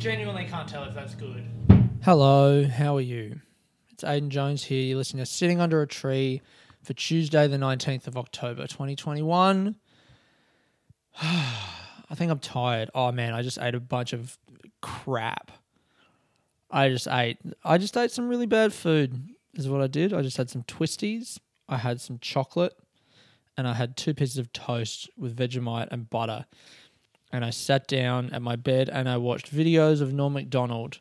genuinely can't tell if that's good. Hello, how are you? It's Aiden Jones here. You're listening to Sitting Under a Tree for Tuesday, the 19th of October, 2021. I think I'm tired. Oh man, I just ate a bunch of crap. I just ate I just ate some really bad food is what I did. I just had some twisties, I had some chocolate, and I had two pieces of toast with Vegemite and butter. And I sat down at my bed and I watched videos of Norm Macdonald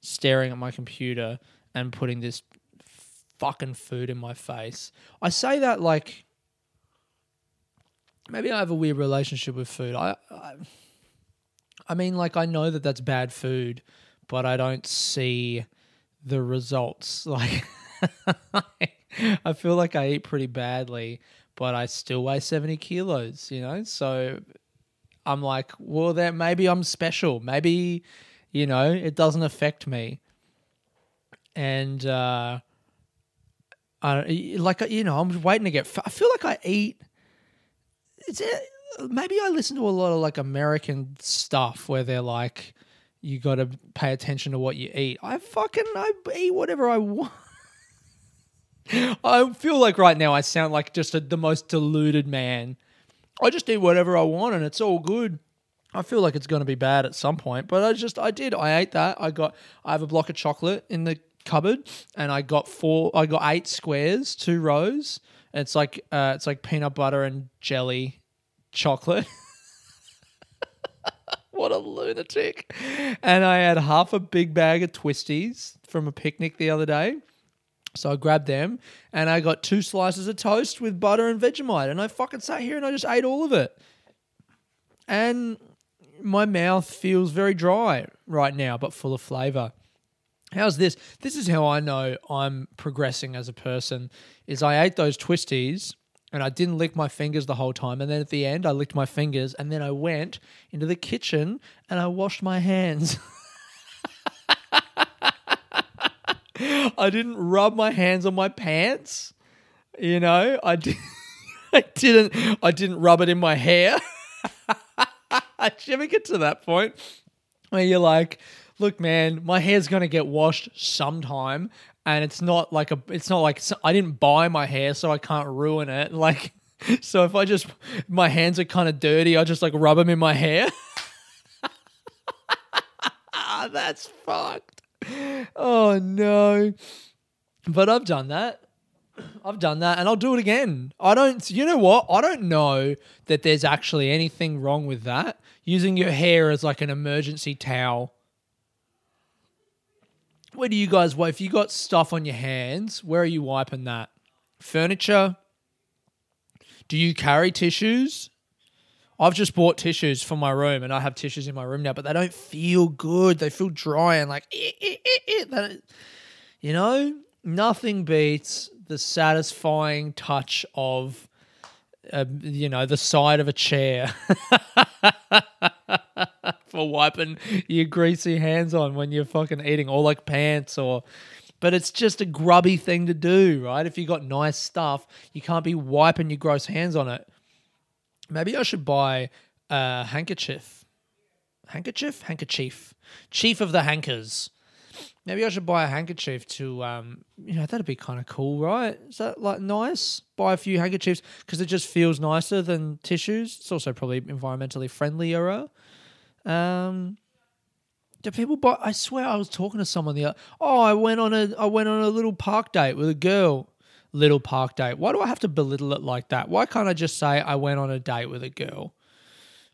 staring at my computer and putting this fucking food in my face. I say that like maybe I have a weird relationship with food. I, I I mean like I know that that's bad food, but I don't see the results. Like I feel like I eat pretty badly, but I still weigh 70 kilos, you know? So I'm like, well, then maybe I'm special. Maybe, you know, it doesn't affect me. And, uh, I like, you know, I'm waiting to get, I feel like I eat, it's, maybe I listen to a lot of like American stuff where they're like, you got to pay attention to what you eat. I fucking, I eat whatever I want. I feel like right now I sound like just a, the most deluded man. I just eat whatever I want and it's all good. I feel like it's going to be bad at some point, but I just I did. I ate that. I got I have a block of chocolate in the cupboard and I got four I got eight squares, two rows. It's like uh it's like peanut butter and jelly chocolate. what a lunatic. And I had half a big bag of twisties from a picnic the other day. So I grabbed them and I got two slices of toast with butter and Vegemite. And I fucking sat here and I just ate all of it. And my mouth feels very dry right now, but full of flavor. How's this? This is how I know I'm progressing as a person. Is I ate those twisties and I didn't lick my fingers the whole time. And then at the end, I licked my fingers and then I went into the kitchen and I washed my hands. I didn't rub my hands on my pants. You know, I did. I didn't. I didn't rub it in my hair. Did you ever get to that point where you're like, "Look, man, my hair's gonna get washed sometime, and it's not like a. It's not like I didn't buy my hair, so I can't ruin it. Like, so if I just my hands are kind of dirty, I just like rub them in my hair. That's fucked. Oh no. But I've done that. I've done that and I'll do it again. I don't, you know what? I don't know that there's actually anything wrong with that. Using your hair as like an emergency towel. Where do you guys, well, if you got stuff on your hands, where are you wiping that? Furniture? Do you carry tissues? I've just bought tissues for my room and I have tissues in my room now, but they don't feel good. They feel dry and like, eh, eh, eh, eh. you know, nothing beats the satisfying touch of, uh, you know, the side of a chair for wiping your greasy hands on when you're fucking eating, or like pants, or. But it's just a grubby thing to do, right? If you got nice stuff, you can't be wiping your gross hands on it. Maybe I should buy a handkerchief. Handkerchief? Handkerchief. Chief of the hankers. Maybe I should buy a handkerchief to, um, you know, that'd be kind of cool, right? Is that like nice? Buy a few handkerchiefs because it just feels nicer than tissues. It's also probably environmentally friendlier. Um, do people buy? I swear I was talking to someone the other. Oh, I went on a I went on a little park date with a girl. Little park date. Why do I have to belittle it like that? Why can't I just say I went on a date with a girl?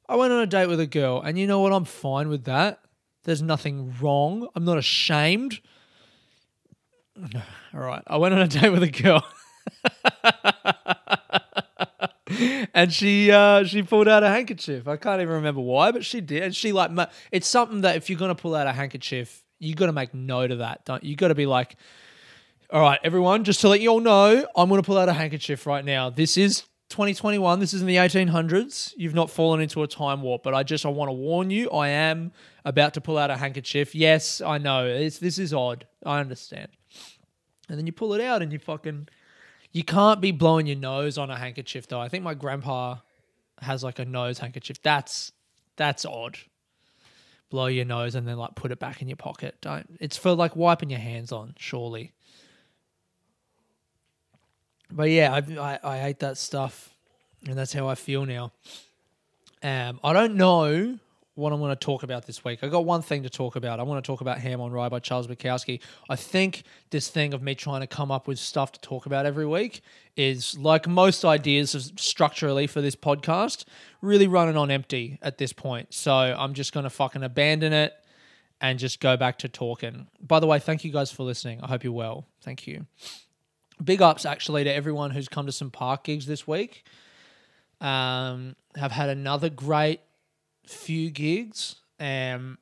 I went on a date with a girl, and you know what? I'm fine with that. There's nothing wrong. I'm not ashamed. All right. I went on a date with a girl. and she uh, she pulled out a handkerchief. I can't even remember why, but she did. And she like it's something that if you're gonna pull out a handkerchief, you got to make note of that. Don't you? Got to be like, all right, everyone, just to let you all know, I'm gonna pull out a handkerchief right now. This is 2021. This is in the 1800s. You've not fallen into a time warp, but I just I want to warn you. I am about to pull out a handkerchief. Yes, I know. It's, this is odd. I understand. And then you pull it out and you fucking you can't be blowing your nose on a handkerchief though. I think my grandpa has like a nose handkerchief. That's that's odd. Blow your nose and then like put it back in your pocket. Don't. It's for like wiping your hands on. Surely. But yeah, I I, I hate that stuff, and that's how I feel now. Um, I don't know what I'm going to talk about this week. I got one thing to talk about. I want to talk about Ham on Rye by Charles Bukowski. I think this thing of me trying to come up with stuff to talk about every week is like most ideas structurally for this podcast, really running on empty at this point. So I'm just going to fucking abandon it and just go back to talking. By the way, thank you guys for listening. I hope you're well. Thank you. Big ups actually to everyone who's come to some park gigs this week. Um, have had another great few gigs. Um,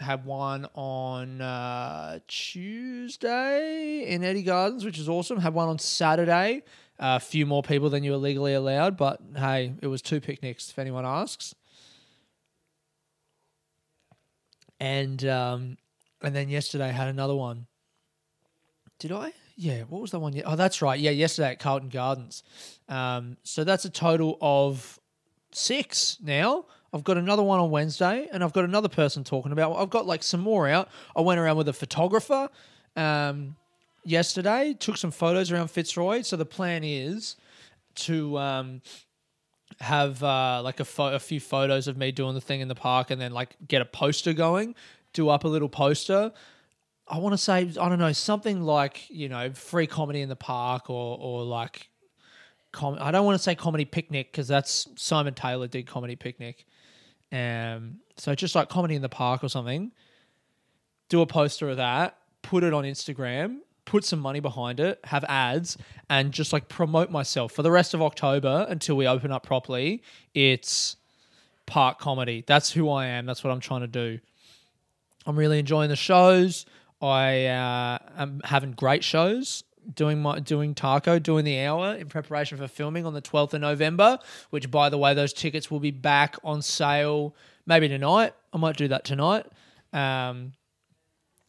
had one on uh, Tuesday in Eddie Gardens, which is awesome. Had one on Saturday. A few more people than you were legally allowed, but hey, it was two picnics. If anyone asks. And um, and then yesterday I had another one. Did I? Yeah. What was the one? Oh, that's right. Yeah, yesterday at Carlton Gardens. Um, so that's a total of six now. I've got another one on Wednesday, and I've got another person talking about. I've got like some more out. I went around with a photographer um, yesterday, took some photos around Fitzroy. So the plan is to um, have uh, like a, fo- a few photos of me doing the thing in the park, and then like get a poster going, do up a little poster. I want to say I don't know something like you know free comedy in the park or or like com- I don't want to say comedy picnic because that's Simon Taylor did comedy picnic. Um, so just like comedy in the park or something. Do a poster of that, put it on Instagram, put some money behind it, have ads, and just like promote myself for the rest of October until we open up properly. It's park comedy. That's who I am. That's what I'm trying to do. I'm really enjoying the shows. I uh, am having great shows doing my doing taco doing the hour in preparation for filming on the 12th of november which by the way those tickets will be back on sale maybe tonight. I might do that tonight um,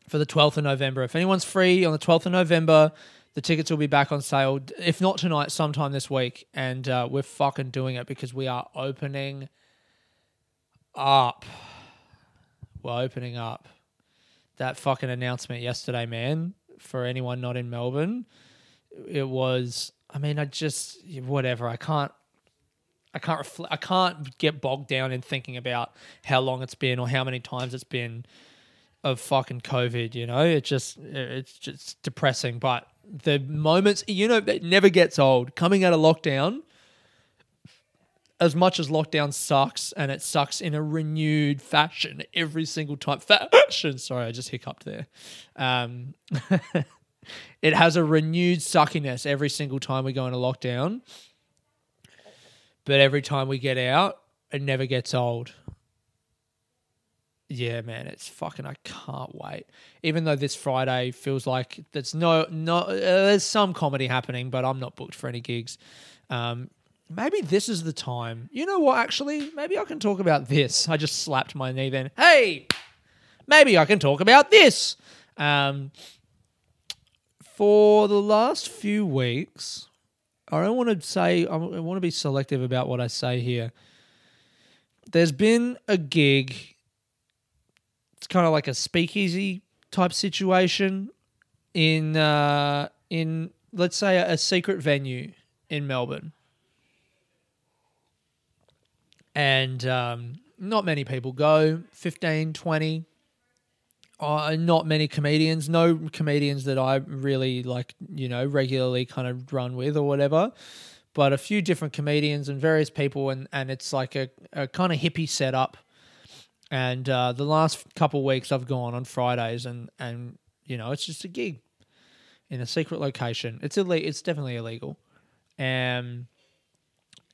for the 12th of november. If anyone's free on the 12th of november the tickets will be back on sale if not tonight sometime this week. And uh, we're fucking doing it because we are opening up. We're opening up that fucking announcement yesterday man for anyone not in Melbourne. It was, I mean, I just whatever. I can't, I can't. I can't get bogged down in thinking about how long it's been or how many times it's been of fucking COVID. You know, it just it's just depressing. But the moments, you know, it never gets old. Coming out of lockdown. As much as lockdown sucks, and it sucks in a renewed fashion every single time. Fashion, sorry, I just hiccuped there. Um, it has a renewed suckiness every single time we go into lockdown. But every time we get out, it never gets old. Yeah, man, it's fucking. I can't wait. Even though this Friday feels like there's no no uh, there's some comedy happening, but I'm not booked for any gigs. Um, maybe this is the time. You know what? Actually, maybe I can talk about this. I just slapped my knee. Then, hey, maybe I can talk about this. Um, for the last few weeks, I don't want to say, I want to be selective about what I say here. There's been a gig, it's kind of like a speakeasy type situation in, uh, in let's say, a, a secret venue in Melbourne. And um, not many people go 15, 20, uh, not many comedians, no comedians that I really like, you know, regularly kind of run with or whatever, but a few different comedians and various people, and and it's like a, a kind of hippie setup. And uh, the last couple weeks I've gone on Fridays, and and you know, it's just a gig in a secret location. It's illegal. It's definitely illegal, um,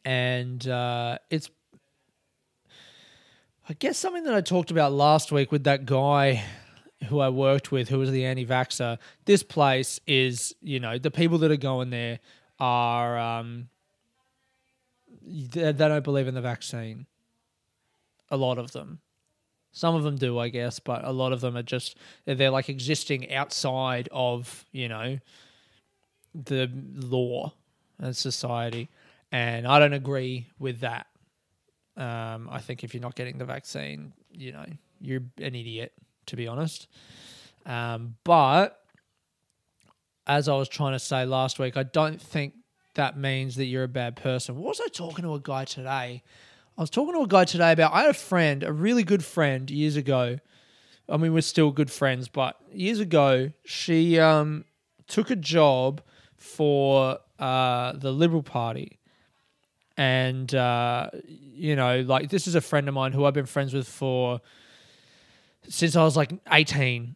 and uh, it's I guess something that I talked about last week with that guy who I worked with, who was the anti-vaxxer, this place is, you know, the people that are going there are, um, they, they don't believe in the vaccine. A lot of them. Some of them do, I guess, but a lot of them are just, they're like existing outside of, you know, the law and society. And I don't agree with that. Um, I think if you're not getting the vaccine, you know, you're an idiot, to be honest. Um, but as I was trying to say last week, I don't think that means that you're a bad person. What was I talking to a guy today? I was talking to a guy today about I had a friend, a really good friend years ago. I mean, we're still good friends, but years ago, she um, took a job for uh, the Liberal Party. And, uh, you know, like this is a friend of mine who I've been friends with for since I was like 18.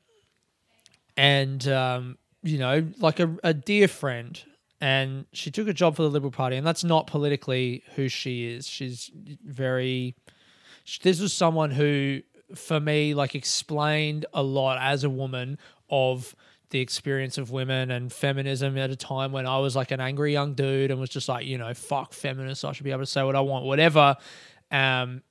And, um, you know, like a, a dear friend. And she took a job for the Liberal Party. And that's not politically who she is. She's very. This was someone who, for me, like explained a lot as a woman of the experience of women and feminism at a time when I was like an angry young dude and was just like, you know, fuck feminists. I should be able to say what I want, whatever. Um,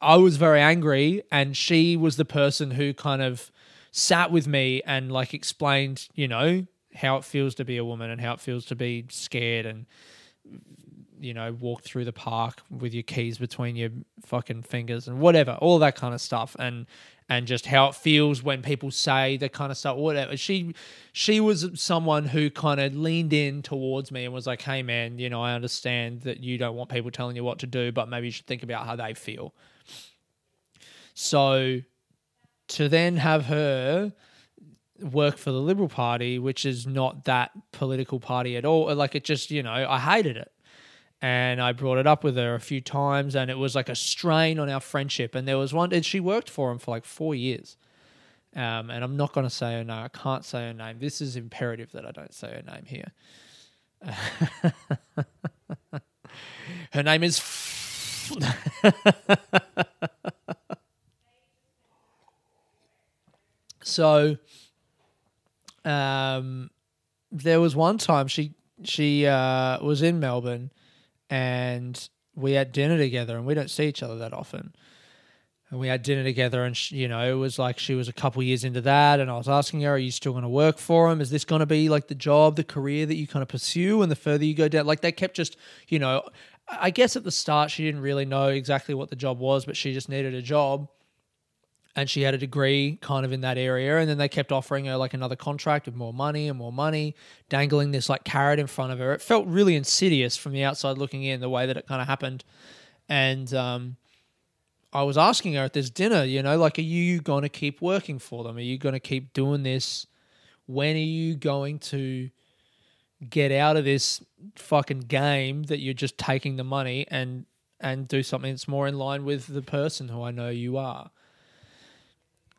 I was very angry, and she was the person who kind of sat with me and like explained, you know, how it feels to be a woman and how it feels to be scared and you know, walk through the park with your keys between your fucking fingers and whatever, all that kind of stuff. And and just how it feels when people say the kind of stuff, whatever. She she was someone who kind of leaned in towards me and was like, Hey man, you know, I understand that you don't want people telling you what to do, but maybe you should think about how they feel. So to then have her work for the Liberal Party, which is not that political party at all. Like it just, you know, I hated it. And I brought it up with her a few times, and it was like a strain on our friendship. And there was one, and she worked for him for like four years. Um, and I'm not going to say her name. I can't say her name. This is imperative that I don't say her name here. her name is. so um, there was one time she she uh, was in Melbourne, and we had dinner together, and we don't see each other that often. And we had dinner together, and she, you know, it was like she was a couple years into that, and I was asking her, "Are you still going to work for him? Is this going to be like the job, the career that you kind of pursue?" And the further you go down, like they kept just, you know, I guess at the start she didn't really know exactly what the job was, but she just needed a job and she had a degree kind of in that area. And then they kept offering her like another contract with more money and more money dangling this like carrot in front of her. It felt really insidious from the outside looking in the way that it kind of happened. And um, i was asking her at this dinner you know like are you going to keep working for them? Are you going to keep doing this? When are you going to get out of this fucking game that you're just taking the money and and do something that's more in line with the person who i know you are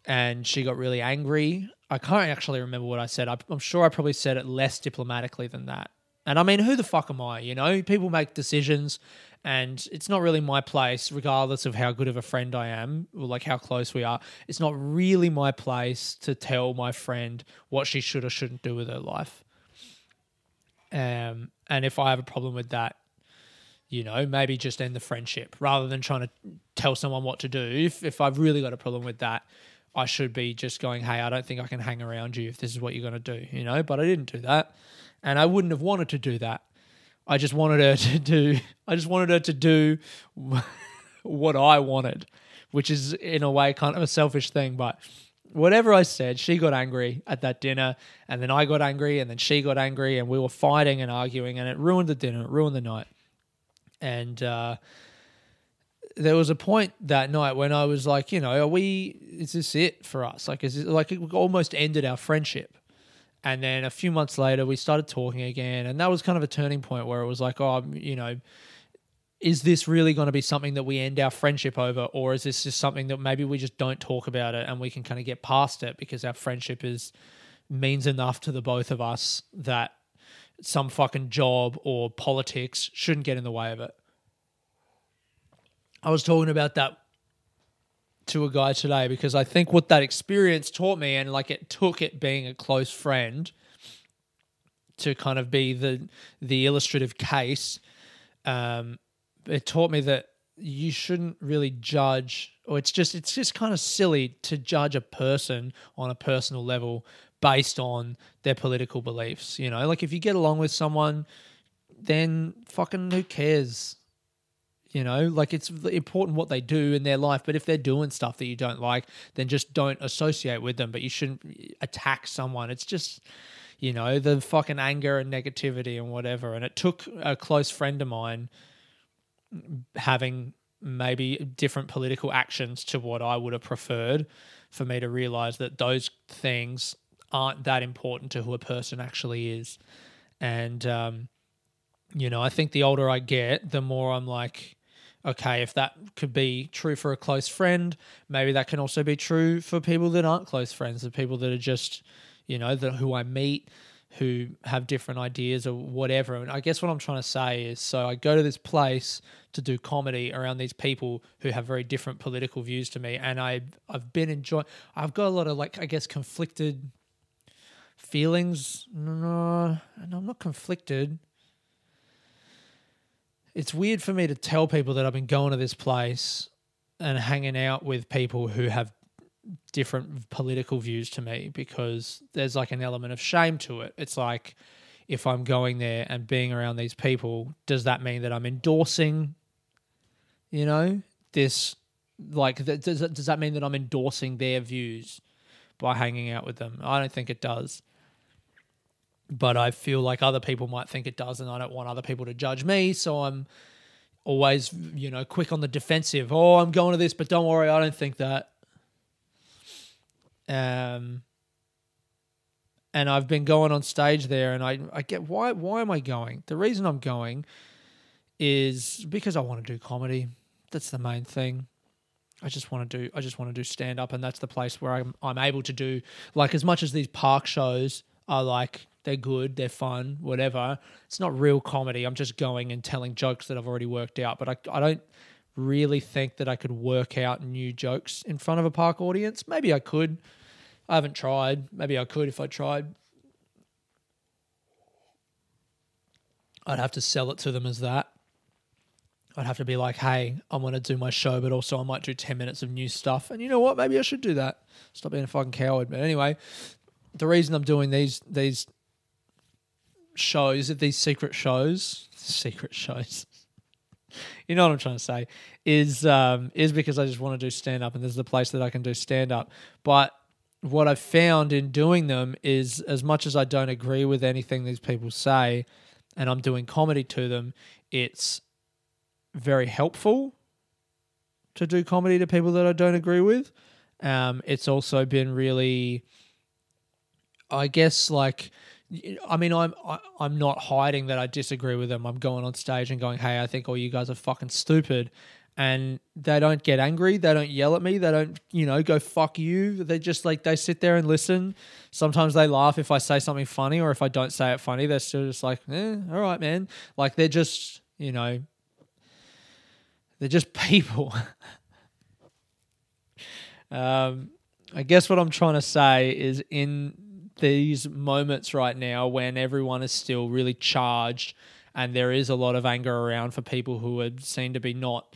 and she got really angry. I can't actually remember what I said. I, I'm sure I probably said it less diplomatically than that. And I mean, who the fuck am I? You know, people make decisions, and it's not really my place, regardless of how good of a friend I am or like how close we are. It's not really my place to tell my friend what she should or shouldn't do with her life. Um, and if I have a problem with that, you know, maybe just end the friendship rather than trying to tell someone what to do. If if I've really got a problem with that, I should be just going, hey, I don't think I can hang around you if this is what you're going to do, you know? But I didn't do that. And I wouldn't have wanted to do that. I just wanted her to do, I just wanted her to do what I wanted, which is in a way kind of a selfish thing. But whatever I said, she got angry at that dinner. And then I got angry. And then she got angry. And we were fighting and arguing. And it ruined the dinner, it ruined the night. And, uh, there was a point that night when I was like, you know, are we? Is this it for us? Like, is it like it almost ended our friendship? And then a few months later, we started talking again, and that was kind of a turning point where it was like, oh, you know, is this really going to be something that we end our friendship over, or is this just something that maybe we just don't talk about it and we can kind of get past it because our friendship is means enough to the both of us that some fucking job or politics shouldn't get in the way of it. I was talking about that to a guy today because I think what that experience taught me, and like it took it being a close friend to kind of be the the illustrative case. Um, it taught me that you shouldn't really judge, or it's just it's just kind of silly to judge a person on a personal level based on their political beliefs. You know, like if you get along with someone, then fucking who cares? You know, like it's important what they do in their life, but if they're doing stuff that you don't like, then just don't associate with them. But you shouldn't attack someone. It's just, you know, the fucking anger and negativity and whatever. And it took a close friend of mine having maybe different political actions to what I would have preferred for me to realize that those things aren't that important to who a person actually is. And, um, you know, I think the older I get, the more I'm like, okay, if that could be true for a close friend, maybe that can also be true for people that aren't close friends, the people that are just, you know, that who I meet who have different ideas or whatever. And I guess what I'm trying to say is so I go to this place to do comedy around these people who have very different political views to me. And I I've been enjoying I've got a lot of like I guess conflicted feelings. No, and I'm not conflicted. It's weird for me to tell people that I've been going to this place and hanging out with people who have different political views to me because there's like an element of shame to it. It's like if I'm going there and being around these people, does that mean that I'm endorsing, you know, this? Like, does does that mean that I'm endorsing their views by hanging out with them? I don't think it does. But I feel like other people might think it does, and I don't want other people to judge me. So I'm always, you know, quick on the defensive. Oh, I'm going to this, but don't worry, I don't think that. Um, and I've been going on stage there, and I I get why why am I going? The reason I'm going is because I want to do comedy. That's the main thing. I just want to do I just want to do stand up, and that's the place where I'm I'm able to do like as much as these park shows are like they're good, they're fun, whatever. It's not real comedy. I'm just going and telling jokes that I've already worked out, but I I don't really think that I could work out new jokes in front of a park audience. Maybe I could. I haven't tried. Maybe I could if I tried. I'd have to sell it to them as that. I'd have to be like, hey, I want to do my show, but also I might do 10 minutes of new stuff. And you know what? Maybe I should do that. Stop being a fucking coward. But anyway, the reason I'm doing these these shows, these secret shows, secret shows, you know what I'm trying to say, is um, is because I just want to do stand up and this is the place that I can do stand up. But what I've found in doing them is as much as I don't agree with anything these people say and I'm doing comedy to them, it's very helpful to do comedy to people that I don't agree with. Um, it's also been really, I guess, like, I mean, I'm I, am i am not hiding that I disagree with them. I'm going on stage and going, "Hey, I think all you guys are fucking stupid," and they don't get angry. They don't yell at me. They don't, you know, go fuck you. They just like they sit there and listen. Sometimes they laugh if I say something funny or if I don't say it funny. They're still just like, eh, all right, man. Like they're just, you know, they're just people. um, I guess what I'm trying to say is in these moments right now when everyone is still really charged and there is a lot of anger around for people who are seen to be not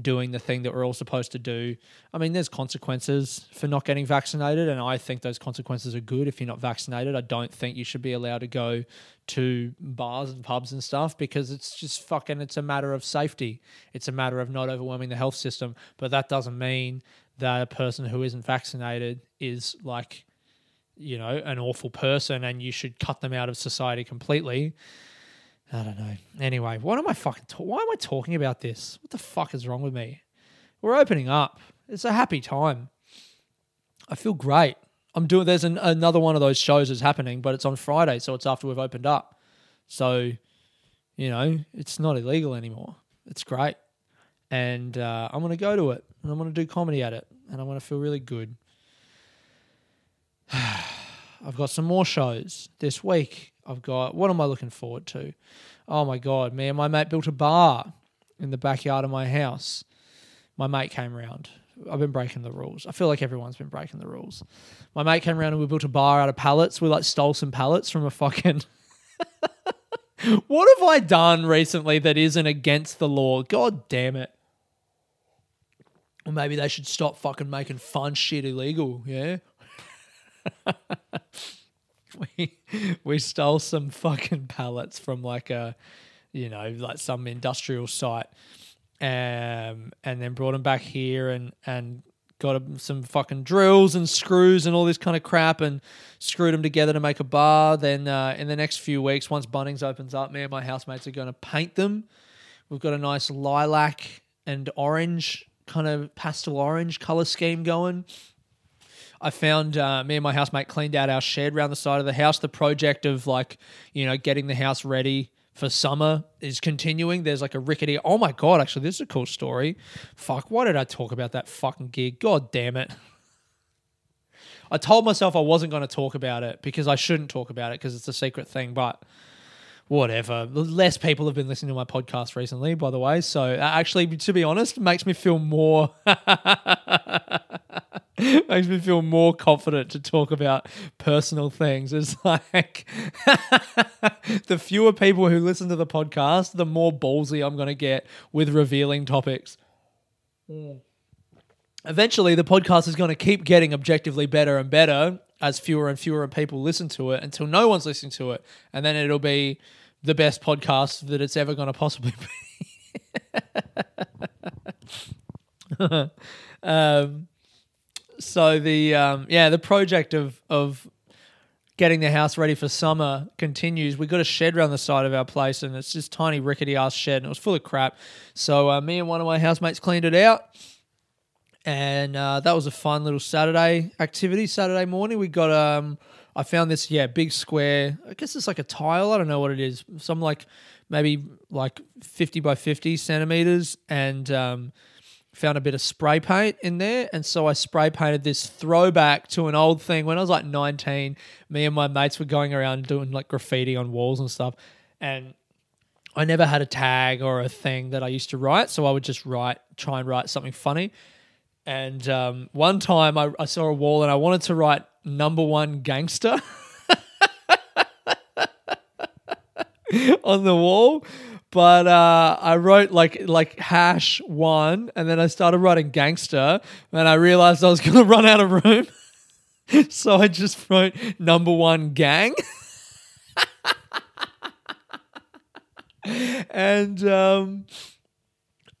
doing the thing that we're all supposed to do. I mean, there's consequences for not getting vaccinated, and I think those consequences are good if you're not vaccinated. I don't think you should be allowed to go to bars and pubs and stuff because it's just fucking, it's a matter of safety. It's a matter of not overwhelming the health system. But that doesn't mean that a person who isn't vaccinated is like, you know, an awful person and you should cut them out of society completely. I don't know. Anyway, what am I fucking? Ta- why am I talking about this? What the fuck is wrong with me? We're opening up. It's a happy time. I feel great. I'm doing. There's an, another one of those shows is happening, but it's on Friday, so it's after we've opened up. So, you know, it's not illegal anymore. It's great, and uh, I'm gonna go to it, and I'm gonna do comedy at it, and I'm gonna feel really good. I've got some more shows this week. I've got what am I looking forward to? Oh my god, me and my mate built a bar in the backyard of my house. My mate came round. I've been breaking the rules. I feel like everyone's been breaking the rules. My mate came around and we built a bar out of pallets. We like stole some pallets from a fucking. what have I done recently that isn't against the law? God damn it. Or maybe they should stop fucking making fun shit illegal, yeah? we we stole some fucking pallets from like a you know like some industrial site um, and then brought them back here and and got some fucking drills and screws and all this kind of crap and screwed them together to make a bar. Then uh, in the next few weeks, once Bunnings opens up, me and my housemates are going to paint them. We've got a nice lilac and orange kind of pastel orange color scheme going. I found uh, me and my housemate cleaned out our shed around the side of the house. The project of like, you know, getting the house ready for summer is continuing. There's like a rickety. Oh my god! Actually, this is a cool story. Fuck! Why did I talk about that fucking gig? God damn it! I told myself I wasn't going to talk about it because I shouldn't talk about it because it's a secret thing. But whatever. Less people have been listening to my podcast recently, by the way. So uh, actually, to be honest, makes me feel more. makes me feel more confident to talk about personal things. It's like the fewer people who listen to the podcast, the more ballsy I'm going to get with revealing topics. Eventually, the podcast is going to keep getting objectively better and better as fewer and fewer people listen to it until no one's listening to it. And then it'll be the best podcast that it's ever going to possibly be. um, so the um, yeah the project of of getting the house ready for summer continues. We got a shed around the side of our place, and it's just tiny rickety ass shed, and it was full of crap. So uh, me and one of my housemates cleaned it out, and uh, that was a fun little Saturday activity. Saturday morning, we got um, I found this yeah big square. I guess it's like a tile. I don't know what it is. Some like maybe like fifty by fifty centimeters, and um, found a bit of spray paint in there. And so I spray painted this throwback to an old thing when I was like 19. Me and my mates were going around doing like graffiti on walls and stuff. And I never had a tag or a thing that I used to write. So I would just write, try and write something funny. And um, one time I, I saw a wall and I wanted to write number one gangster on the wall but uh, I wrote like like hash one, and then I started writing gangster, and I realized I was going to run out of room, so I just wrote number one gang. and um,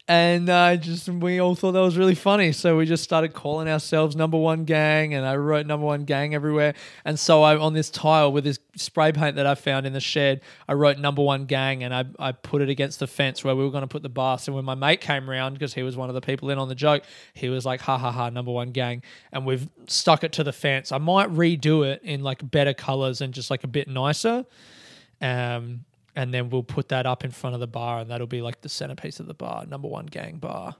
and uh, just we all thought that was really funny, so we just started calling ourselves Number One Gang, and I wrote Number One Gang everywhere. And so I on this tile with this spray paint that I found in the shed, I wrote Number One Gang, and I I put it against the fence where we were going to put the bus. And when my mate came around because he was one of the people in on the joke, he was like, "Ha ha ha, Number One Gang," and we've stuck it to the fence. I might redo it in like better colors and just like a bit nicer. Um, and then we'll put that up in front of the bar, and that'll be like the centerpiece of the bar, number one gang bar.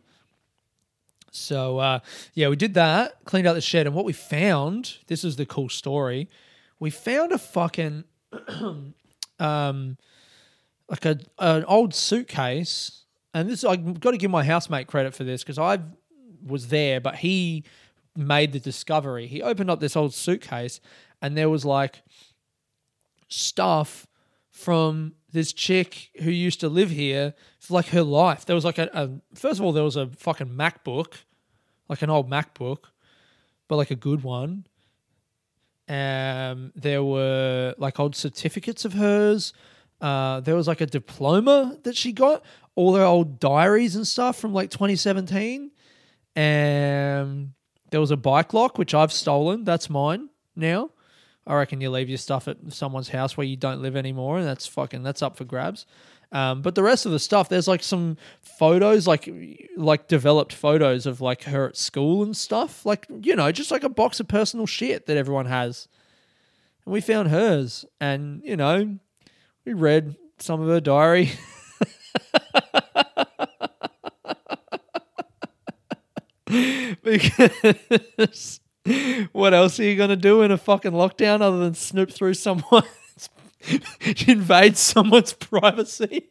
So uh, yeah, we did that, cleaned out the shed, and what we found, this is the cool story, we found a fucking um like a an old suitcase, and this I've got to give my housemate credit for this because I was there, but he made the discovery. He opened up this old suitcase, and there was like stuff from this chick who used to live here for like her life. There was like a, a first of all, there was a fucking MacBook, like an old MacBook, but like a good one. Um, there were like old certificates of hers. Uh, there was like a diploma that she got, all her old diaries and stuff from like 2017. And there was a bike lock, which I've stolen. That's mine now. I reckon you leave your stuff at someone's house where you don't live anymore, and that's fucking that's up for grabs. Um, but the rest of the stuff, there's like some photos, like like developed photos of like her at school and stuff, like you know, just like a box of personal shit that everyone has. And we found hers, and you know, we read some of her diary. because what else are you gonna do in a fucking lockdown other than snoop through someone's invade someone's privacy?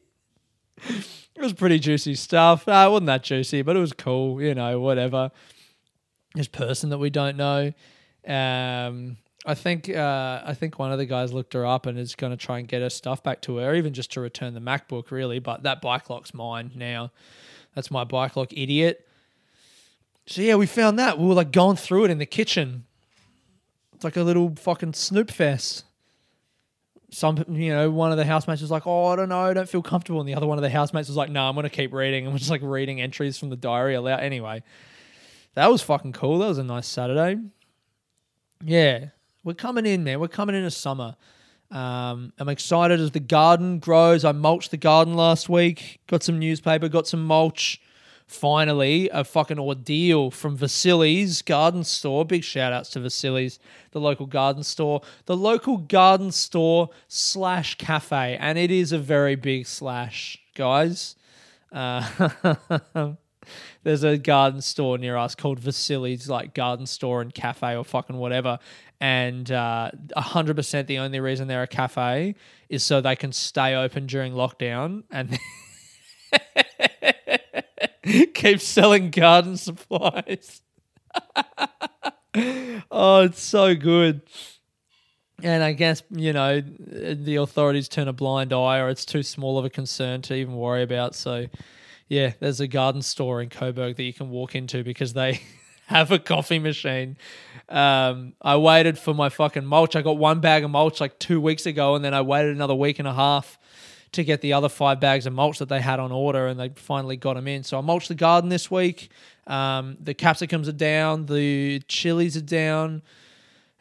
It was pretty juicy stuff. Uh, it wasn't that juicy, but it was cool. You know, whatever. This person that we don't know. Um, I think uh, I think one of the guys looked her up and is going to try and get her stuff back to her, even just to return the MacBook, really. But that bike lock's mine now. That's my bike lock, idiot. So yeah, we found that. We were like going through it in the kitchen. It's like a little fucking snoop fest. some you know one of the housemates was like, "Oh, I don't know, I don't feel comfortable," and the other one of the housemates was like, "No, I'm gonna keep reading," and we're just like reading entries from the diary aloud. Anyway, that was fucking cool. That was a nice Saturday. Yeah, we're coming in, man. We're coming in into summer. Um, I'm excited as the garden grows. I mulched the garden last week. Got some newspaper. Got some mulch. Finally, a fucking ordeal from Vasili's garden store. Big shout outs to Vasili's, the local garden store. The local garden store slash cafe. And it is a very big slash, guys. Uh, there's a garden store near us called Vasili's, like garden store and cafe or fucking whatever. And uh, 100% the only reason they're a cafe is so they can stay open during lockdown and keep selling garden supplies. oh, it's so good. And I guess, you know, the authorities turn a blind eye or it's too small of a concern to even worry about. So, yeah, there's a garden store in Coburg that you can walk into because they have a coffee machine. Um, I waited for my fucking mulch. I got one bag of mulch like two weeks ago, and then I waited another week and a half to get the other five bags of mulch that they had on order, and they finally got them in. So I mulched the garden this week. Um, the capsicums are down, the chilies are down,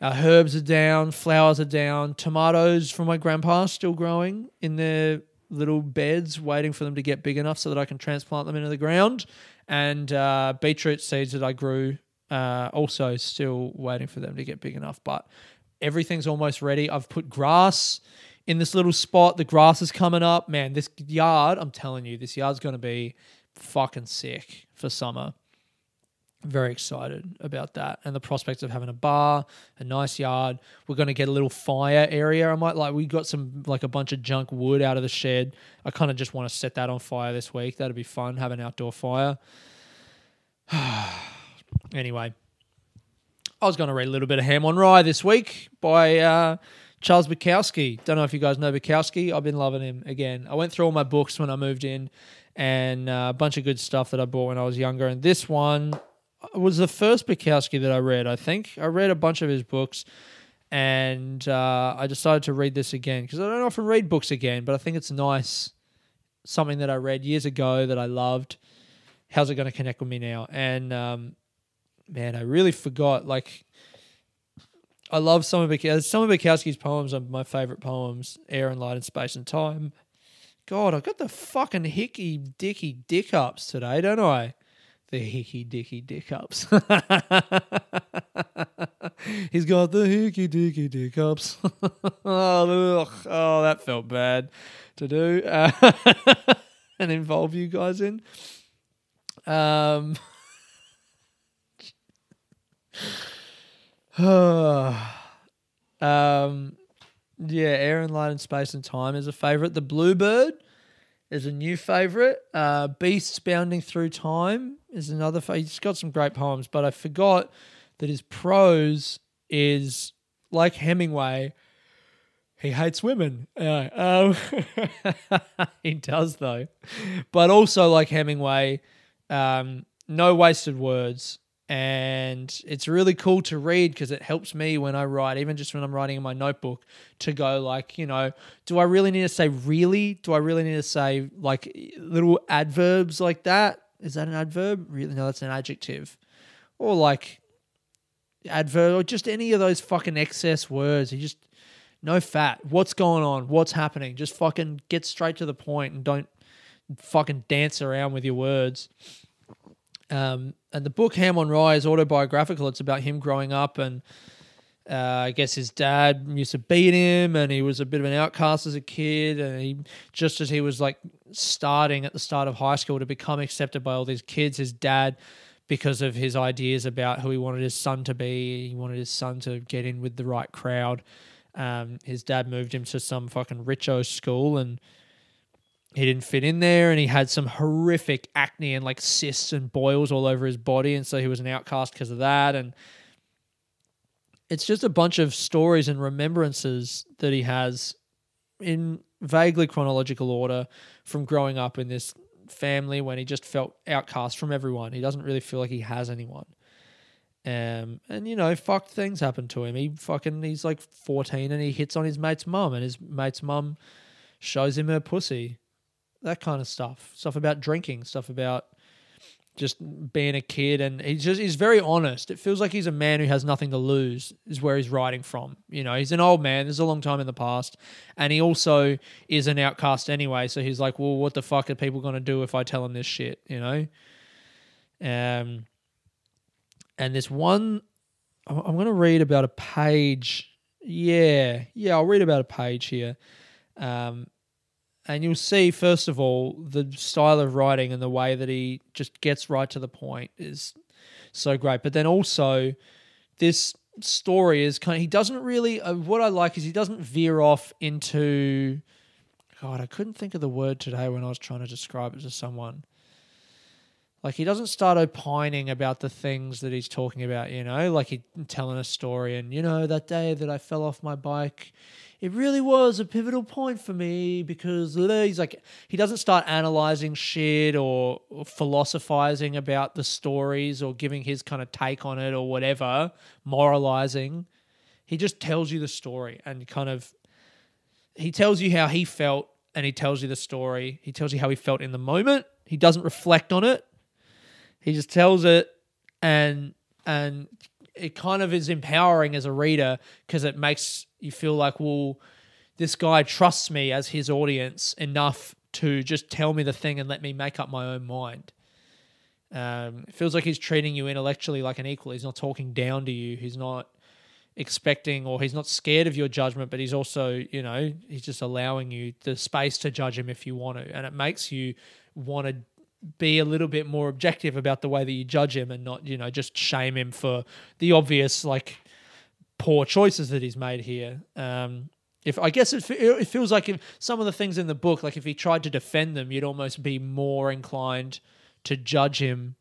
our herbs are down, flowers are down, tomatoes from my grandpa still growing in their little beds, waiting for them to get big enough so that I can transplant them into the ground, and uh, beetroot seeds that I grew. Uh, also, still waiting for them to get big enough, but everything's almost ready. I've put grass in this little spot. The grass is coming up. Man, this yard, I'm telling you, this yard's going to be fucking sick for summer. Very excited about that and the prospects of having a bar, a nice yard. We're going to get a little fire area. I might like, we got some, like a bunch of junk wood out of the shed. I kind of just want to set that on fire this week. That'd be fun, have an outdoor fire. anyway, I was going to read a little bit of Ham on Rye this week by uh, Charles Bukowski. Don't know if you guys know Bukowski. I've been loving him again. I went through all my books when I moved in and uh, a bunch of good stuff that I bought when I was younger. And this one was the first Bukowski that I read, I think. I read a bunch of his books and uh, I decided to read this again because I don't often read books again, but I think it's nice. Something that I read years ago that I loved. How's it going to connect with me now? And um, man, I really forgot. Like, I love some of Bukowski. Some of Bukowski's poems are my favorite poems. Air and light and space and time. God, I got the fucking hickey dicky dick ups today, don't I? The hickey dicky dick ups. He's got the hickey dicky dick ups. oh, oh, that felt bad to do uh, and involve you guys in. Um. um, yeah, Air and Light and Space and Time is a favorite. The Bluebird is a new favorite. Uh, Beasts Bounding Through Time is another. Fa- He's got some great poems, but I forgot that his prose is like Hemingway. He hates women. Um, he does though, but also like Hemingway, um, no wasted words and it's really cool to read because it helps me when I write, even just when I'm writing in my notebook, to go like, you know, do I really need to say really? Do I really need to say like little adverbs like that? Is that an adverb? Really? No, that's an adjective. Or like adverb or just any of those fucking excess words. You just no fat. What's going on? What's happening? Just fucking get straight to the point and don't fucking dance around with your words. Um, and the book Ham on Rye is autobiographical. It's about him growing up, and uh, I guess his dad used to beat him, and he was a bit of an outcast as a kid. And he, just as he was like starting at the start of high school to become accepted by all these kids, his dad, because of his ideas about who he wanted his son to be, he wanted his son to get in with the right crowd. Um, his dad moved him to some fucking richo school, and he didn't fit in there and he had some horrific acne and like cysts and boils all over his body and so he was an outcast because of that and it's just a bunch of stories and remembrances that he has in vaguely chronological order from growing up in this family when he just felt outcast from everyone he doesn't really feel like he has anyone Um, and you know, fucked things happen to him. He fucking he's like 14 and he hits on his mate's mum, and his mate's mum shows him her pussy. That kind of stuff. Stuff about drinking, stuff about just being a kid and he's just he's very honest. It feels like he's a man who has nothing to lose, is where he's writing from. You know, he's an old man, there's a long time in the past. And he also is an outcast anyway. So he's like, Well, what the fuck are people gonna do if I tell them this shit? You know? Um and this one I'm I'm gonna read about a page. Yeah, yeah, I'll read about a page here. Um and you'll see first of all the style of writing and the way that he just gets right to the point is so great. But then also this story is kind of he doesn't really uh, what i like is he doesn't veer off into god i couldn't think of the word today when i was trying to describe it to someone like he doesn't start opining about the things that he's talking about you know like he telling a story and you know that day that i fell off my bike it really was a pivotal point for me because he's like he doesn't start analyzing shit or, or philosophizing about the stories or giving his kind of take on it or whatever, moralizing. He just tells you the story and kind of he tells you how he felt and he tells you the story. He tells you how he felt in the moment. He doesn't reflect on it. He just tells it and and it kind of is empowering as a reader because it makes you feel like, well, this guy trusts me as his audience enough to just tell me the thing and let me make up my own mind. Um, it feels like he's treating you intellectually like an equal. He's not talking down to you. He's not expecting or he's not scared of your judgment, but he's also, you know, he's just allowing you the space to judge him if you want to. And it makes you want to be a little bit more objective about the way that you judge him and not, you know, just shame him for the obvious, like, poor choices that he's made here. Um, if I guess it, it feels like if some of the things in the book, like if he tried to defend them, you'd almost be more inclined to judge him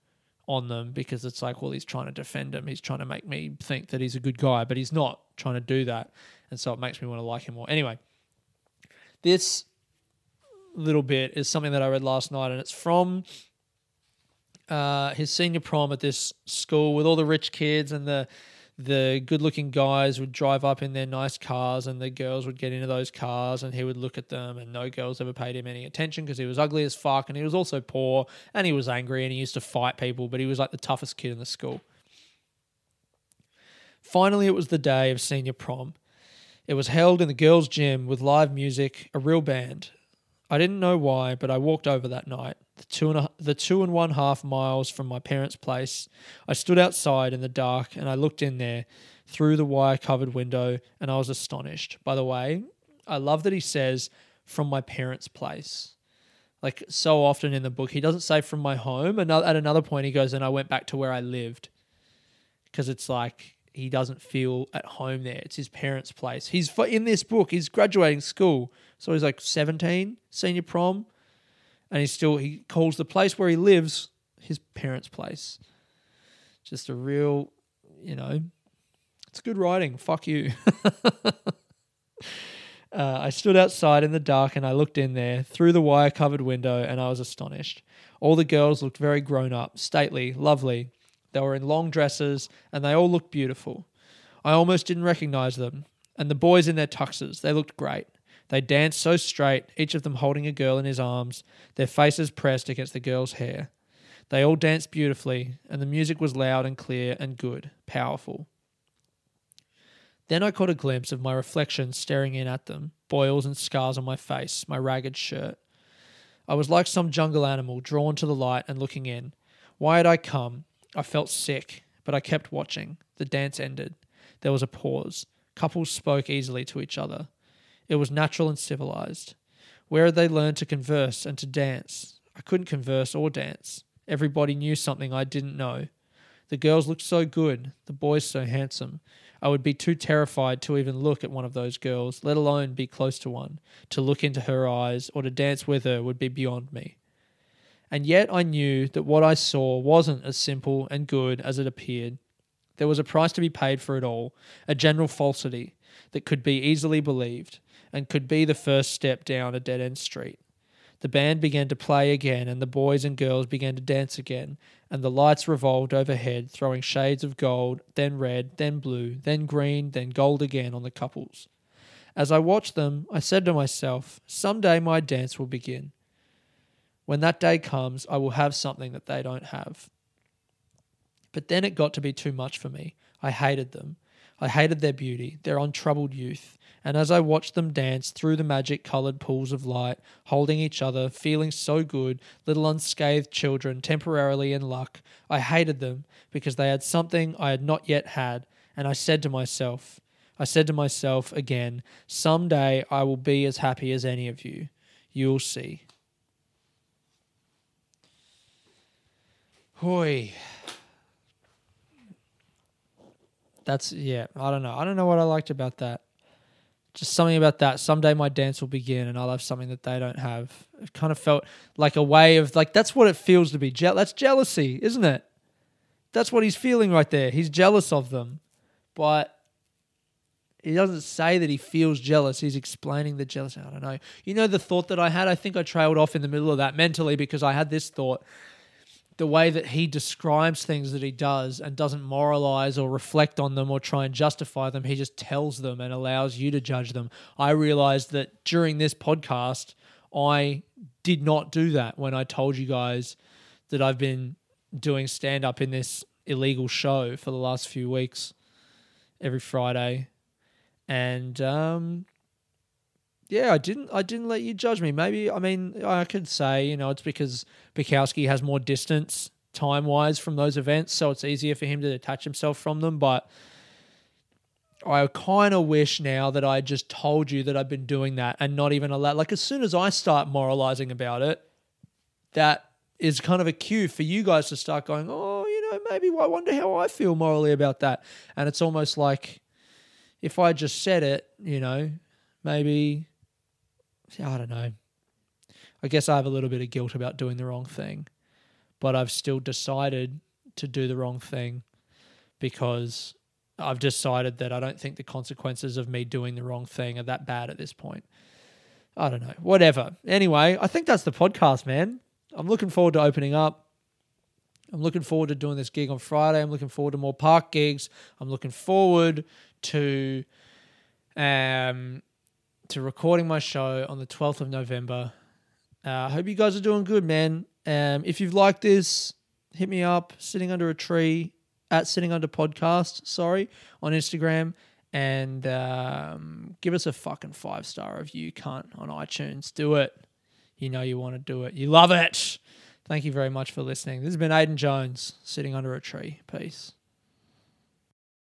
on them because it's like, well, he's trying to defend him. He's trying to make me think that he's a good guy, but he's not trying to do that. And so it makes me want to like him more. Anyway, this little bit is something that I read last night, and it's from uh, his senior prom at this school with all the rich kids and the the good looking guys would drive up in their nice cars and the girls would get into those cars and he would look at them and no girls ever paid him any attention because he was ugly as fuck and he was also poor and he was angry and he used to fight people but he was like the toughest kid in the school. Finally it was the day of senior prom. It was held in the girls gym with live music a real band I didn't know why, but I walked over that night, the two and a, the two and one half miles from my parents' place. I stood outside in the dark and I looked in there through the wire covered window and I was astonished. By the way, I love that he says from my parents' place. Like so often in the book, he doesn't say from my home. And at another point, he goes, and I went back to where I lived. Because it's like he doesn't feel at home there. It's his parents' place. He's in this book. He's graduating school, so he's like seventeen, senior prom, and he still he calls the place where he lives his parents' place. Just a real, you know, it's good writing. Fuck you. Uh, I stood outside in the dark and I looked in there through the wire covered window and I was astonished. All the girls looked very grown up, stately, lovely. They were in long dresses and they all looked beautiful. I almost didn't recognize them. And the boys in their tuxes, they looked great. They danced so straight, each of them holding a girl in his arms, their faces pressed against the girl's hair. They all danced beautifully, and the music was loud and clear and good, powerful. Then I caught a glimpse of my reflection staring in at them, boils and scars on my face, my ragged shirt. I was like some jungle animal drawn to the light and looking in. Why had I come? I felt sick, but I kept watching. The dance ended. There was a pause. Couples spoke easily to each other. It was natural and civilized. Where had they learned to converse and to dance? I couldn't converse or dance. Everybody knew something I didn't know. The girls looked so good, the boys so handsome. I would be too terrified to even look at one of those girls, let alone be close to one. To look into her eyes or to dance with her would be beyond me. And yet I knew that what I saw wasn't as simple and good as it appeared. There was a price to be paid for it all, a general falsity that could be easily believed and could be the first step down a dead end street. The band began to play again, and the boys and girls began to dance again, and the lights revolved overhead, throwing shades of gold, then red, then blue, then green, then gold again on the couples. As I watched them, I said to myself, Some day my dance will begin. When that day comes, I will have something that they don't have. But then it got to be too much for me. I hated them. I hated their beauty, their untroubled youth. And as I watched them dance through the magic coloured pools of light, holding each other, feeling so good, little unscathed children temporarily in luck, I hated them because they had something I had not yet had. And I said to myself, I said to myself again, someday I will be as happy as any of you. You'll see. Hoy. That's yeah. I don't know. I don't know what I liked about that. Just something about that. Someday my dance will begin, and I'll have something that they don't have. It kind of felt like a way of like that's what it feels to be. Je- that's jealousy, isn't it? That's what he's feeling right there. He's jealous of them, but he doesn't say that he feels jealous. He's explaining the jealousy. I don't know. You know the thought that I had. I think I trailed off in the middle of that mentally because I had this thought the way that he describes things that he does and doesn't moralize or reflect on them or try and justify them, he just tells them and allows you to judge them. I realized that during this podcast, I did not do that when I told you guys that I've been doing stand up in this illegal show for the last few weeks every Friday. And um, yeah, I didn't I didn't let you judge me. Maybe I mean I could say you know it's because Bukowski has more distance time wise from those events, so it's easier for him to detach himself from them. But I kind of wish now that I just told you that I've been doing that and not even allowed. Like as soon as I start moralizing about it, that is kind of a cue for you guys to start going, oh, you know, maybe I wonder how I feel morally about that. And it's almost like if I just said it, you know, maybe I don't know. I guess I have a little bit of guilt about doing the wrong thing, but I've still decided to do the wrong thing because I've decided that I don't think the consequences of me doing the wrong thing are that bad at this point. I don't know. Whatever. Anyway, I think that's the podcast, man. I'm looking forward to opening up. I'm looking forward to doing this gig on Friday. I'm looking forward to more park gigs. I'm looking forward to um to recording my show on the 12th of November. I uh, hope you guys are doing good, man. Um, if you've liked this, hit me up, sitting under a tree at sitting under podcast, sorry, on Instagram. And um, give us a fucking five star review, cunt, on iTunes. Do it. You know you want to do it. You love it. Thank you very much for listening. This has been Aiden Jones, sitting under a tree. Peace.